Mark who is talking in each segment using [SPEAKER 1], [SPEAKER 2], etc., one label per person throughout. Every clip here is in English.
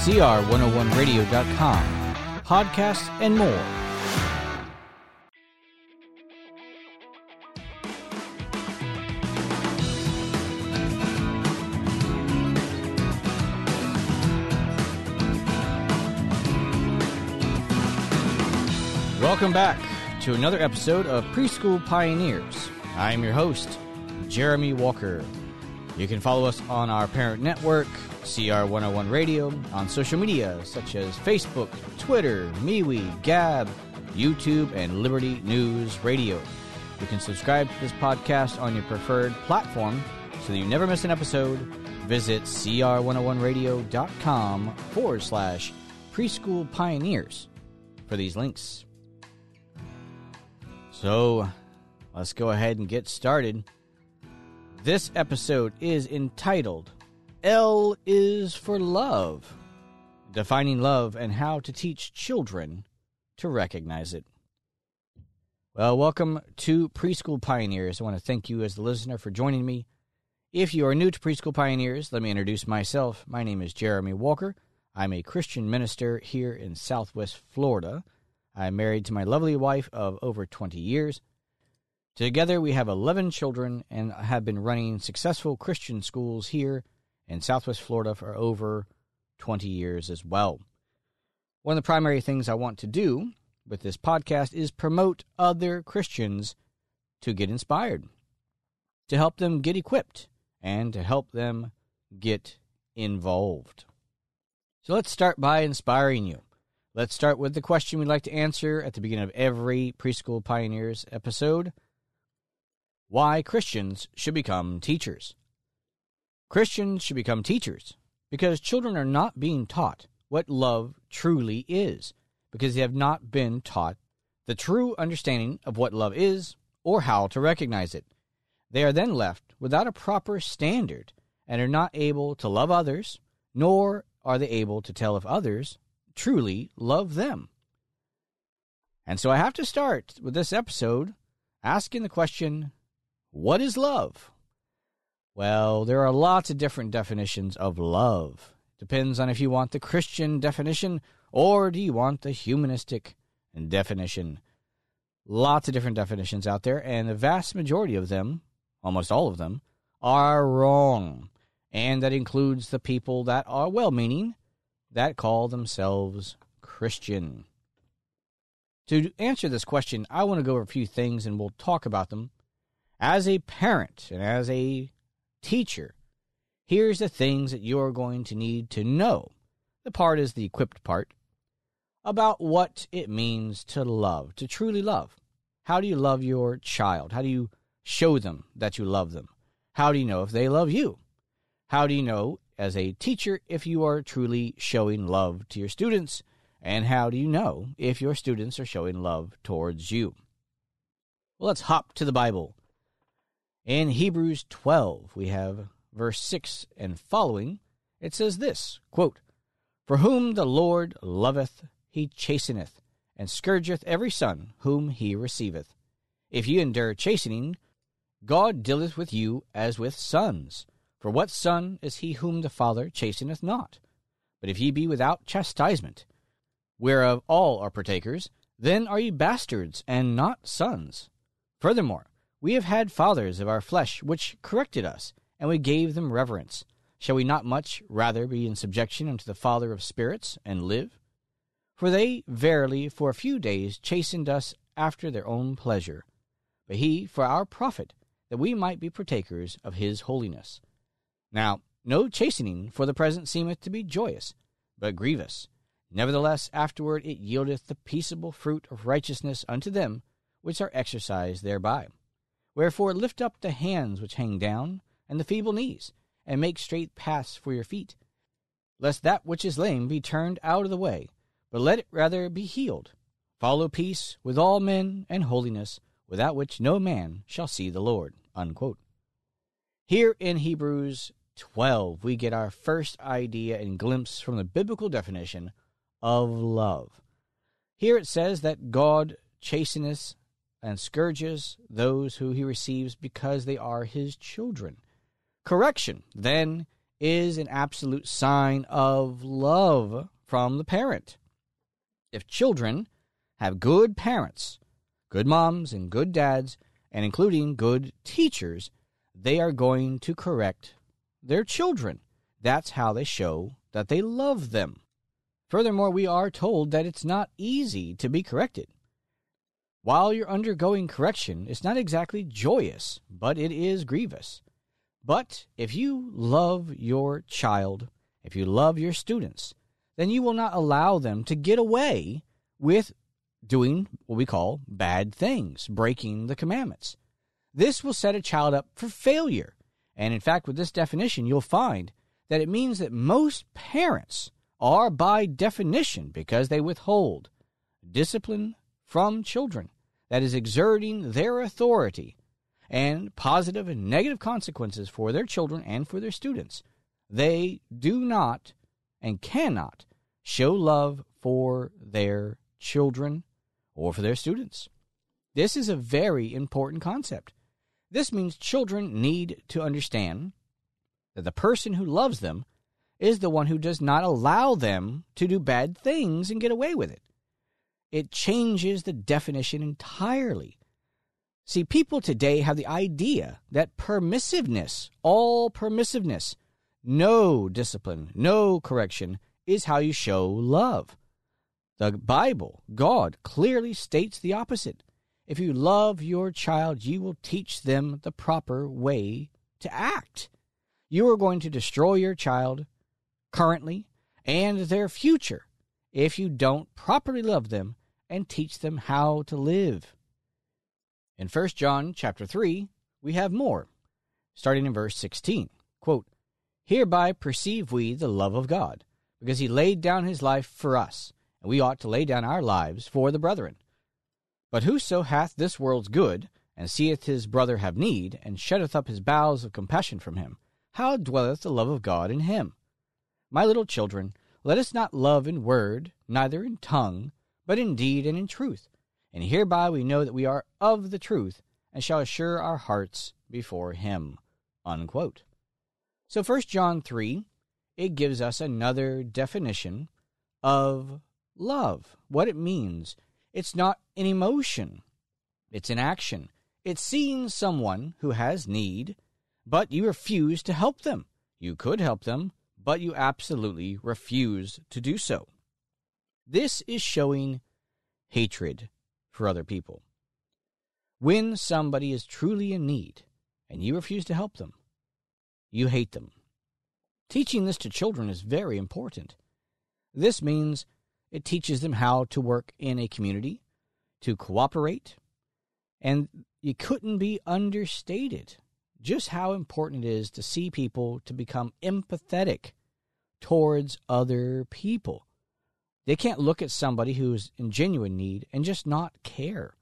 [SPEAKER 1] CR101radio.com, podcasts, and more. Welcome back to another episode of Preschool Pioneers. I am your host, Jeremy Walker. You can follow us on our parent network, CR101 Radio, on social media such as Facebook, Twitter, MeWe, Gab, YouTube, and Liberty News Radio. You can subscribe to this podcast on your preferred platform so that you never miss an episode. Visit cr101radio.com forward slash preschool pioneers for these links. So let's go ahead and get started. This episode is entitled L is for Love Defining Love and How to Teach Children to Recognize It. Well, welcome to Preschool Pioneers. I want to thank you as the listener for joining me. If you are new to Preschool Pioneers, let me introduce myself. My name is Jeremy Walker. I'm a Christian minister here in Southwest Florida. I'm married to my lovely wife of over 20 years. Together, we have 11 children and have been running successful Christian schools here in Southwest Florida for over 20 years as well. One of the primary things I want to do with this podcast is promote other Christians to get inspired, to help them get equipped, and to help them get involved. So let's start by inspiring you. Let's start with the question we'd like to answer at the beginning of every Preschool Pioneers episode why Christians should become teachers. Christians should become teachers because children are not being taught what love truly is because they have not been taught the true understanding of what love is or how to recognize it. They are then left without a proper standard and are not able to love others, nor are they able to tell if others truly love them. And so I have to start with this episode asking the question what is love? Well, there are lots of different definitions of love. Depends on if you want the Christian definition or do you want the humanistic definition. Lots of different definitions out there, and the vast majority of them, almost all of them, are wrong. And that includes the people that are well meaning, that call themselves Christian. To answer this question, I want to go over a few things and we'll talk about them as a parent and as a teacher, here's the things that you're going to need to know. The part is the equipped part about what it means to love, to truly love. How do you love your child? How do you show them that you love them? How do you know if they love you? How do you know, as a teacher, if you are truly showing love to your students? And how do you know if your students are showing love towards you? Well, let's hop to the Bible in Hebrews 12, we have verse 6 and following. It says this quote, For whom the Lord loveth, he chasteneth, and scourgeth every son whom he receiveth. If ye endure chastening, God dealeth with you as with sons. For what son is he whom the Father chasteneth not? But if ye be without chastisement, whereof all are partakers, then are ye bastards and not sons. Furthermore, we have had fathers of our flesh which corrected us, and we gave them reverence. Shall we not much rather be in subjection unto the Father of spirits, and live? For they verily for a few days chastened us after their own pleasure, but he for our profit, that we might be partakers of his holiness. Now, no chastening for the present seemeth to be joyous, but grievous. Nevertheless, afterward it yieldeth the peaceable fruit of righteousness unto them which are exercised thereby. Wherefore lift up the hands which hang down, and the feeble knees, and make straight paths for your feet, lest that which is lame be turned out of the way, but let it rather be healed. Follow peace with all men and holiness, without which no man shall see the Lord. Unquote. Here in Hebrews 12, we get our first idea and glimpse from the biblical definition of love. Here it says that God chasteneth and scourges those who he receives because they are his children. Correction, then, is an absolute sign of love from the parent. If children have good parents, good moms and good dads, and including good teachers, they are going to correct their children. That's how they show that they love them. Furthermore, we are told that it's not easy to be corrected. While you're undergoing correction, it's not exactly joyous, but it is grievous. But if you love your child, if you love your students, then you will not allow them to get away with doing what we call bad things, breaking the commandments. This will set a child up for failure. And in fact, with this definition, you'll find that it means that most parents are, by definition, because they withhold discipline from children that is exerting their authority and positive and negative consequences for their children and for their students. They do not and cannot show love for their children or for their students. This is a very important concept. This means children need to understand that the person who loves them is the one who does not allow them to do bad things and get away with it it changes the definition entirely. See, people today have the idea that permissiveness, all permissiveness, no discipline, no correction, is how you show love. The Bible, God, clearly states the opposite. If you love your child, you will teach them the proper way to act. You are going to destroy your child currently and their future if you don't properly love them and teach them how to live. In 1 John chapter 3, we have more, starting in verse 16. Quote, Hereby perceive we the love of God, because he laid down his life for us, and we ought to lay down our lives for the brethren. But whoso hath this world's good, and seeth his brother have need, and shutteth up his bowels of compassion from him, how dwelleth the love of God in him? My little children, let us not love in word, neither in tongue, but in deed and in truth. And hereby we know that we are of the truth, and shall assure our hearts before him. Unquote. So 1 John 3, it gives us another definition of love, what it means. It's not an emotion, it's an action. It's seeing someone who has need, but you refuse to help them. You could help them, but you absolutely refuse to do so. This is showing hatred for other people. When somebody is truly in need and you refuse to help them, you hate them. Teaching this to children is very important. This means it teaches them how to work in a community, to cooperate, and it couldn't be understated just how important it is to see people to become empathetic towards other people. They can't look at somebody who is in genuine need and just not care.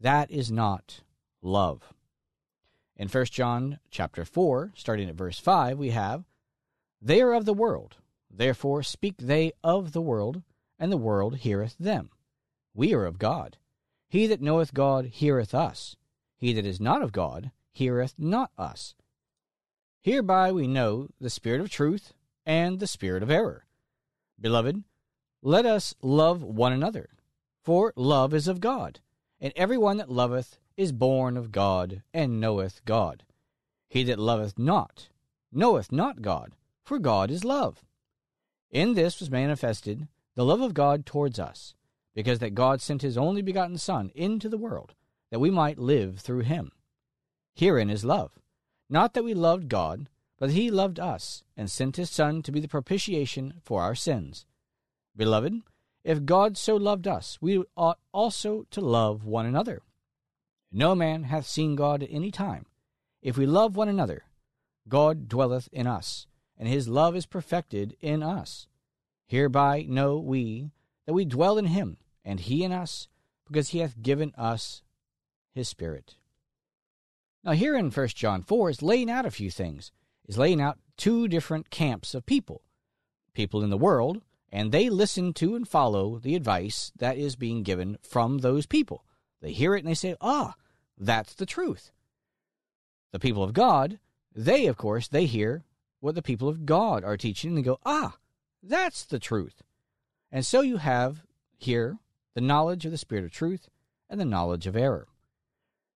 [SPEAKER 1] That is not love. In 1 John chapter 4, starting at verse 5, we have, They are of the world, therefore speak they of the world, and the world heareth them. We are of God. He that knoweth God heareth us. He that is not of God heareth not us. Hereby we know the spirit of truth and the spirit of error. Beloved, let us love one another, for love is of God, and every one that loveth is born of God, and knoweth God. He that loveth not, knoweth not God, for God is love. In this was manifested the love of God towards us, because that God sent his only begotten Son into the world, that we might live through him. Herein is love, not that we loved God, but that he loved us, and sent his Son to be the propitiation for our sins. Beloved, if God so loved us, we ought also to love one another. No man hath seen God at any time. If we love one another, God dwelleth in us, and his love is perfected in us. Hereby know we that we dwell in him, and he in us, because he hath given us his Spirit. Now, here in 1 John 4 is laying out a few things. Is laying out two different camps of people people in the world and they listen to and follow the advice that is being given from those people. They hear it and they say, ah, that's the truth. The people of God, they, of course, they hear what the people of God are teaching and they go, ah, that's the truth. And so you have here the knowledge of the spirit of truth and the knowledge of error.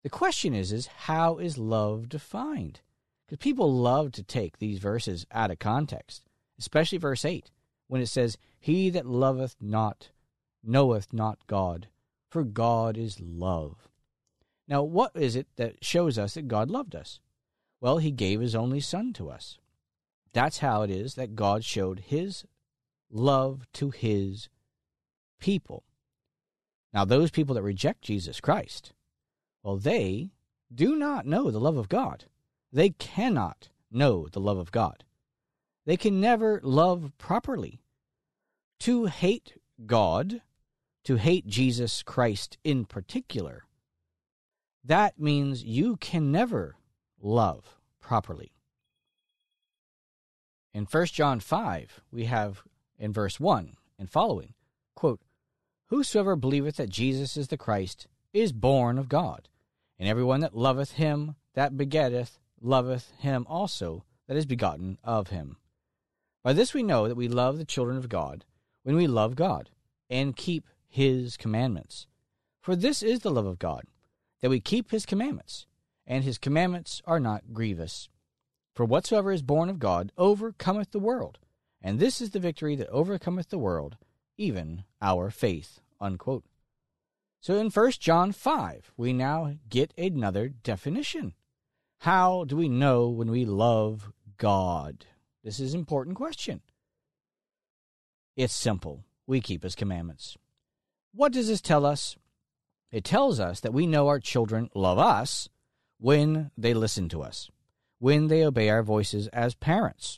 [SPEAKER 1] The question is, is how is love defined? Because people love to take these verses out of context, especially verse 8 when it says, He that loveth not knoweth not God, for God is love. Now, what is it that shows us that God loved us? Well, He gave His only Son to us. That's how it is that God showed His love to His people. Now, those people that reject Jesus Christ, well, they do not know the love of God. They cannot know the love of God. They can never love properly. To hate God, to hate Jesus Christ in particular, that means you can never love properly. In 1 John 5, we have in verse 1 and following, quote, Whosoever believeth that Jesus is the Christ is born of God, and everyone that loveth him that begetteth loveth him also that is begotten of him. By this we know that we love the children of God when we love God and keep his commandments. For this is the love of God, that we keep his commandments, and his commandments are not grievous. For whatsoever is born of God overcometh the world, and this is the victory that overcometh the world, even our faith. Unquote. So in 1 John 5, we now get another definition. How do we know when we love God? This is an important question. It's simple. We keep his commandments. What does this tell us? It tells us that we know our children love us when they listen to us, when they obey our voices as parents.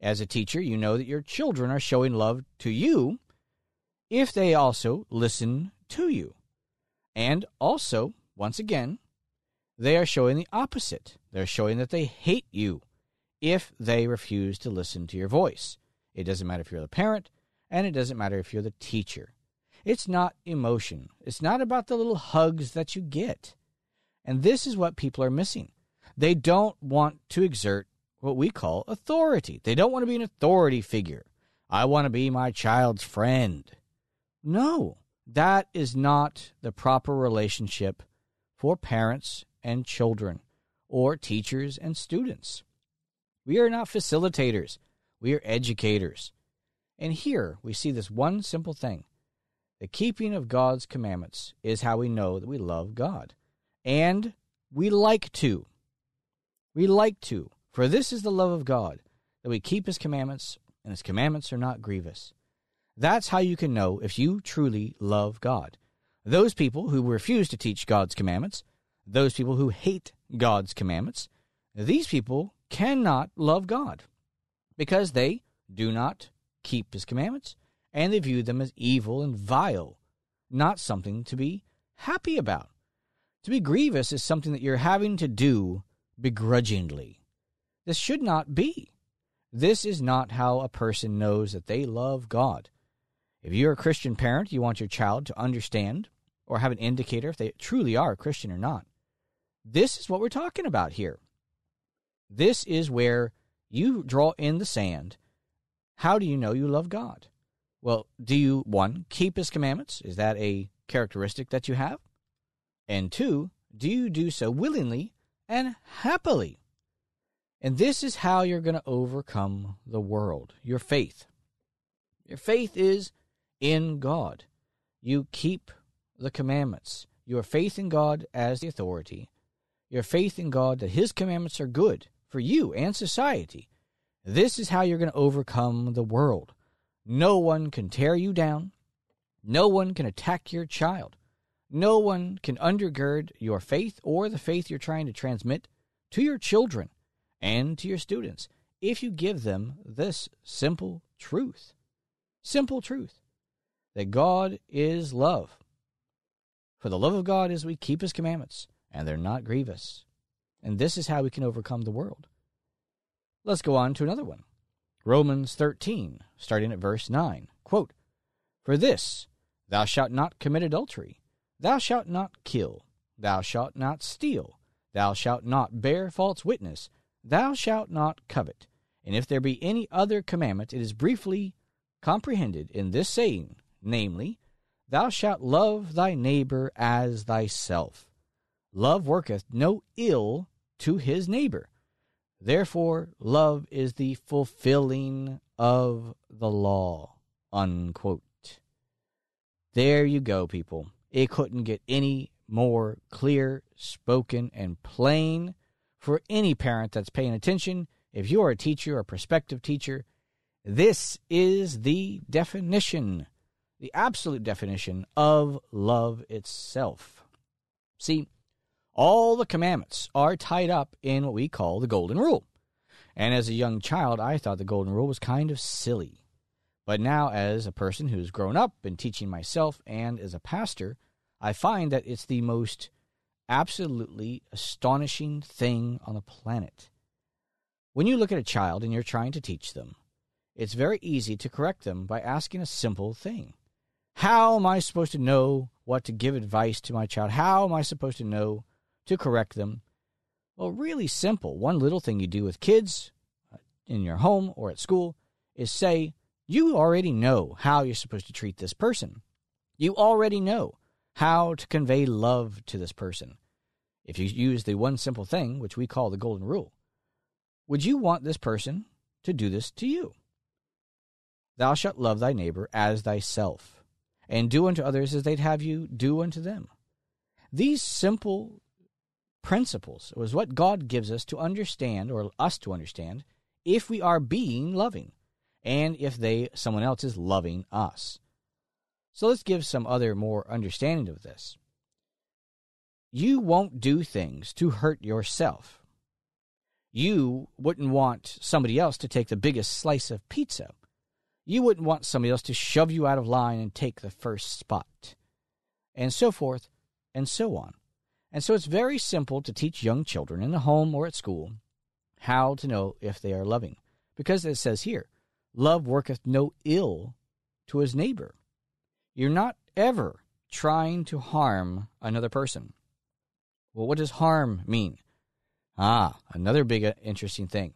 [SPEAKER 1] As a teacher, you know that your children are showing love to you if they also listen to you. And also, once again, they are showing the opposite. They're showing that they hate you if they refuse to listen to your voice. It doesn't matter if you're the parent, and it doesn't matter if you're the teacher. It's not emotion. It's not about the little hugs that you get. And this is what people are missing. They don't want to exert what we call authority. They don't want to be an authority figure. I want to be my child's friend. No, that is not the proper relationship for parents and children or teachers and students. We are not facilitators, we are educators. And here we see this one simple thing the keeping of God's commandments is how we know that we love God. And we like to. We like to. For this is the love of God, that we keep his commandments, and his commandments are not grievous. That's how you can know if you truly love God. Those people who refuse to teach God's commandments, those people who hate God's commandments, these people cannot love God because they do not keep his commandments and they view them as evil and vile, not something to be happy about. To be grievous is something that you're having to do begrudgingly. This should not be. This is not how a person knows that they love God. If you're a Christian parent, you want your child to understand or have an indicator if they truly are a Christian or not. This is what we're talking about here. This is where you draw in the sand. How do you know you love God? Well, do you, one, keep his commandments? Is that a characteristic that you have? And two, do you do so willingly and happily? And this is how you're going to overcome the world your faith. Your faith is in God. You keep the commandments. Your faith in God as the authority. Your faith in God that His commandments are good for you and society. This is how you're going to overcome the world. No one can tear you down. No one can attack your child. No one can undergird your faith or the faith you're trying to transmit to your children and to your students if you give them this simple truth. Simple truth that God is love. For the love of God is we keep his commandments, and they're not grievous. And this is how we can overcome the world. Let's go on to another one. Romans 13, starting at verse 9. Quote, For this, thou shalt not commit adultery, thou shalt not kill, thou shalt not steal, thou shalt not bear false witness, thou shalt not covet. And if there be any other commandment, it is briefly comprehended in this saying, namely, Thou shalt love thy neighbor as thyself. Love worketh no ill to his neighbor. Therefore, love is the fulfilling of the law. Unquote. There you go, people. It couldn't get any more clear, spoken, and plain for any parent that's paying attention. If you're a teacher or prospective teacher, this is the definition, the absolute definition of love itself. See, all the commandments are tied up in what we call the Golden Rule. And as a young child, I thought the Golden Rule was kind of silly. But now, as a person who's grown up and teaching myself and as a pastor, I find that it's the most absolutely astonishing thing on the planet. When you look at a child and you're trying to teach them, it's very easy to correct them by asking a simple thing How am I supposed to know what to give advice to my child? How am I supposed to know to correct them? Well, really simple. One little thing you do with kids uh, in your home or at school is say, you already know how you're supposed to treat this person. You already know how to convey love to this person. If you use the one simple thing, which we call the golden rule, would you want this person to do this to you? Thou shalt love thy neighbor as thyself, and do unto others as they'd have you do unto them. These simple principles. It was what God gives us to understand, or us to understand, if we are being loving, and if they, someone else, is loving us. So let's give some other more understanding of this. You won't do things to hurt yourself. You wouldn't want somebody else to take the biggest slice of pizza. You wouldn't want somebody else to shove you out of line and take the first spot. And so forth and so on. And so it's very simple to teach young children in the home or at school how to know if they are loving. Because it says here, love worketh no ill to his neighbor. You're not ever trying to harm another person. Well, what does harm mean? Ah, another big uh, interesting thing.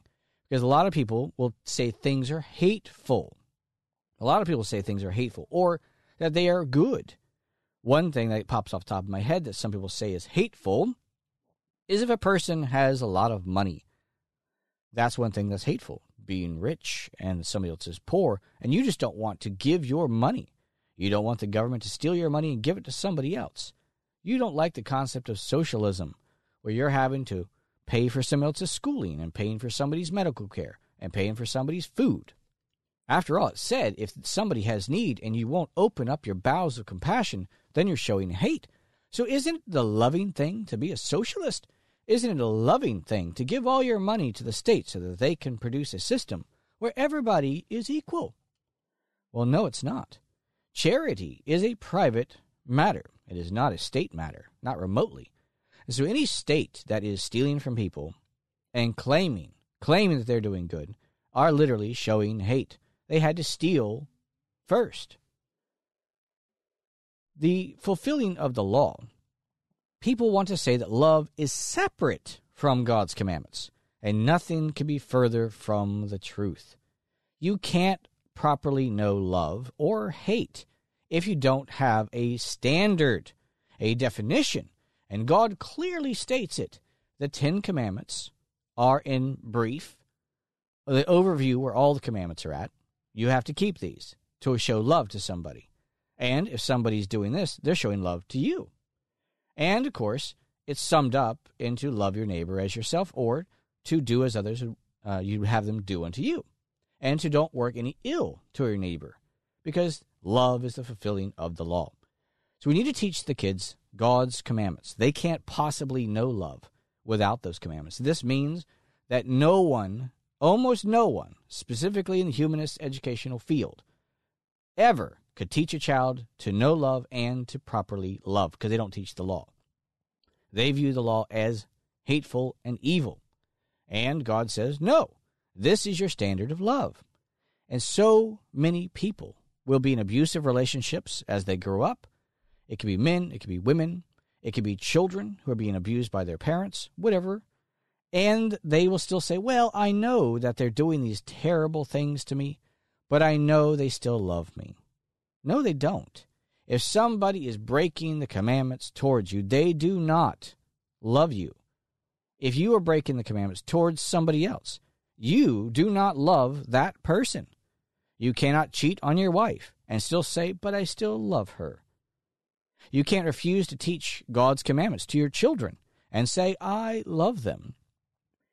[SPEAKER 1] Because a lot of people will say things are hateful. A lot of people say things are hateful or that they are good. One thing that pops off top of my head that some people say is hateful is if a person has a lot of money. That's one thing that's hateful, being rich and somebody else is poor, and you just don't want to give your money. You don't want the government to steal your money and give it to somebody else. You don't like the concept of socialism, where you're having to pay for somebody else's schooling and paying for somebody's medical care and paying for somebody's food. After all, it said if somebody has need and you won't open up your bowels of compassion, then you're showing hate. So isn't it the loving thing to be a socialist? Isn't it a loving thing to give all your money to the state so that they can produce a system where everybody is equal? Well, no, it's not. Charity is a private matter. It is not a state matter, not remotely. And so any state that is stealing from people and claiming, claiming that they're doing good, are literally showing hate. They had to steal first the fulfilling of the law, people want to say that love is separate from God's commandments, and nothing can be further from the truth. You can't properly know love or hate if you don't have a standard, a definition, and God clearly states it. The Ten Commandments are in brief, the overview where all the commandments are at. You have to keep these to show love to somebody. And if somebody's doing this, they're showing love to you. And of course, it's summed up into love your neighbor as yourself or to do as others uh, you have them do unto you. And to don't work any ill to your neighbor because love is the fulfilling of the law. So we need to teach the kids God's commandments. They can't possibly know love without those commandments. This means that no one, almost no one, specifically in the humanist educational field, ever could teach a child to know love and to properly love because they don't teach the law. They view the law as hateful and evil. And God says, no, this is your standard of love. And so many people will be in abusive relationships as they grow up. It could be men, it could be women, it could be children who are being abused by their parents, whatever. And they will still say, Well, I know that they're doing these terrible things to me, but I know they still love me. No, they don't. If somebody is breaking the commandments towards you, they do not love you. If you are breaking the commandments towards somebody else, you do not love that person. You cannot cheat on your wife and still say, But I still love her. You can't refuse to teach God's commandments to your children and say, I love them.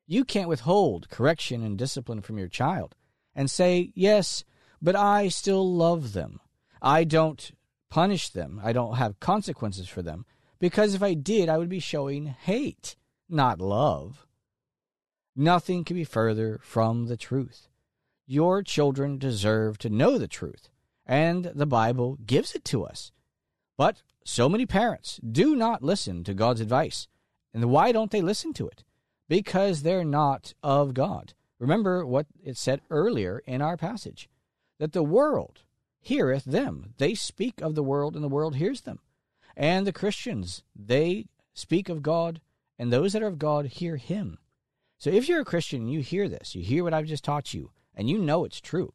[SPEAKER 1] You can't withhold correction and discipline from your child and say, Yes, but I still love them. I don't punish them. I don't have consequences for them because if I did, I would be showing hate, not love. Nothing can be further from the truth. Your children deserve to know the truth, and the Bible gives it to us. But so many parents do not listen to God's advice. And why don't they listen to it? Because they're not of God. Remember what it said earlier in our passage that the world heareth them. They speak of the world, and the world hears them. And the Christians, they speak of God, and those that are of God hear him. So if you're a Christian and you hear this, you hear what I've just taught you, and you know it's true,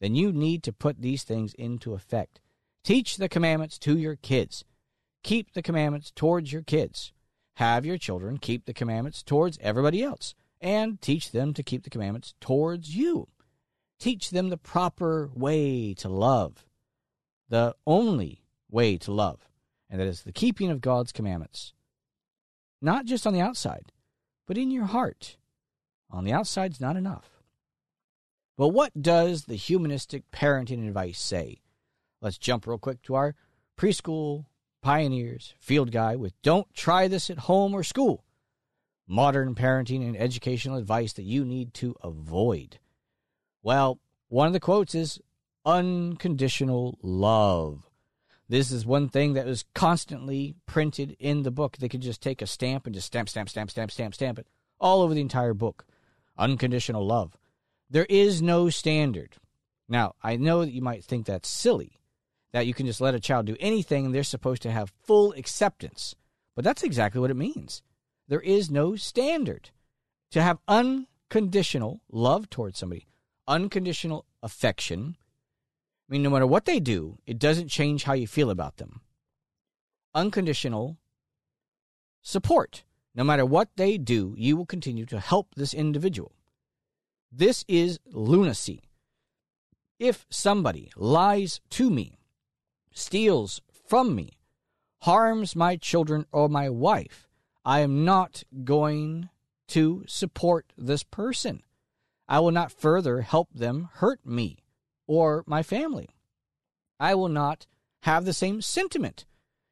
[SPEAKER 1] then you need to put these things into effect. Teach the commandments to your kids. Keep the commandments towards your kids. Have your children keep the commandments towards everybody else, and teach them to keep the commandments towards you teach them the proper way to love, the only way to love, and that is the keeping of God's commandments. Not just on the outside, but in your heart. On the outside's not enough. But what does the humanistic parenting advice say? Let's jump real quick to our preschool pioneers field guide with Don't Try This at Home or School modern parenting and educational advice that you need to avoid. Well, one of the quotes is unconditional love. This is one thing that was constantly printed in the book. They could just take a stamp and just stamp, stamp, stamp, stamp, stamp, stamp it all over the entire book. Unconditional love. There is no standard. Now, I know that you might think that's silly, that you can just let a child do anything and they're supposed to have full acceptance. But that's exactly what it means. There is no standard. To have unconditional love towards somebody, unconditional affection. I mean, no matter what they do, it doesn't change how you feel about them. Unconditional support. No matter what they do, you will continue to help this individual. This is lunacy. If somebody lies to me, steals from me, harms my children or my wife, I am not going to support this person. I will not further help them hurt me or my family. I will not have the same sentiment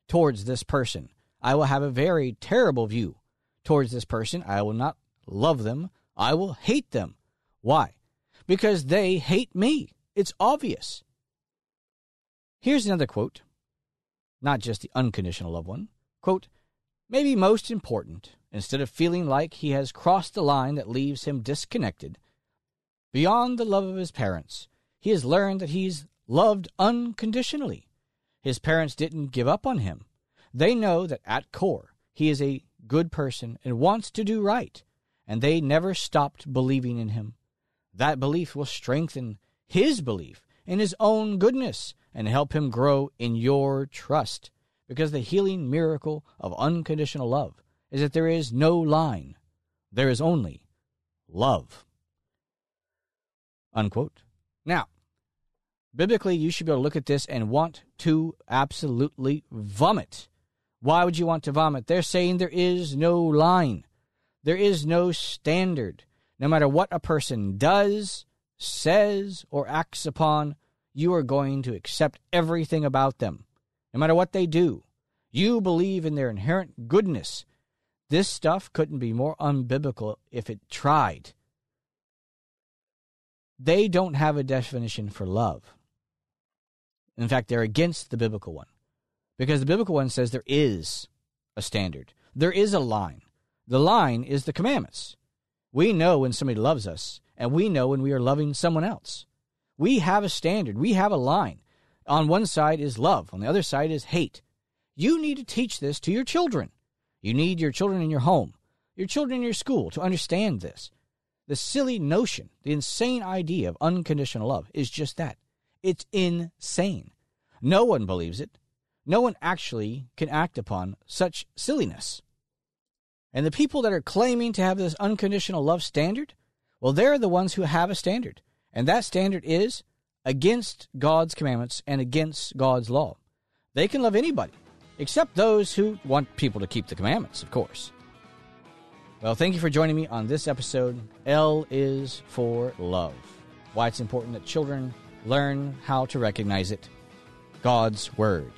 [SPEAKER 1] towards this person. I will have a very terrible view towards this person. I will not love them. I will hate them. Why? Because they hate me. It's obvious. Here's another quote, not just the unconditional love one. Quote, maybe most important, instead of feeling like he has crossed the line that leaves him disconnected beyond the love of his parents. He has learned that he's loved unconditionally. His parents didn't give up on him. They know that at core, he is a good person and wants to do right, and they never stopped believing in him. That belief will strengthen his belief in his own goodness and help him grow in your trust, because the healing miracle of unconditional love is that there is no line, there is only love unquote. Now, biblically, you should be able to look at this and want to absolutely vomit. Why would you want to vomit? They're saying there is no line, there is no standard. No matter what a person does, says, or acts upon, you are going to accept everything about them, no matter what they do. You believe in their inherent goodness. This stuff couldn't be more unbiblical if it tried they don't have a definition for love. In fact, they're against the biblical one because the biblical one says there is a standard, there is a line. The line is the commandments. We know when somebody loves us, and we know when we are loving someone else. We have a standard, we have a line. On one side is love, on the other side is hate. You need to teach this to your children. You need your children in your home, your children in your school to understand this. The silly notion, the insane idea of unconditional love is just that. It's insane. No one believes it. No one actually can act upon such silliness. And the people that are claiming to have this unconditional love standard, well, they're the ones who have a standard. And that standard is against God's commandments and against God's law. They can love anybody, except those who want people to keep the commandments, of course. Well, thank you for joining me on this episode. L is for love. Why it's important that children learn how to recognize it. God's Word.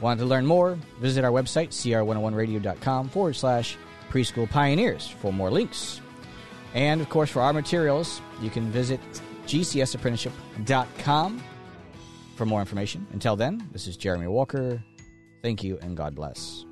[SPEAKER 1] Want to learn more? Visit our website, cr101radio.com forward slash preschool pioneers for more links. And of course, for our materials, you can visit gcsapprenticeship.com for more information. Until then, this is Jeremy Walker. Thank you and God bless.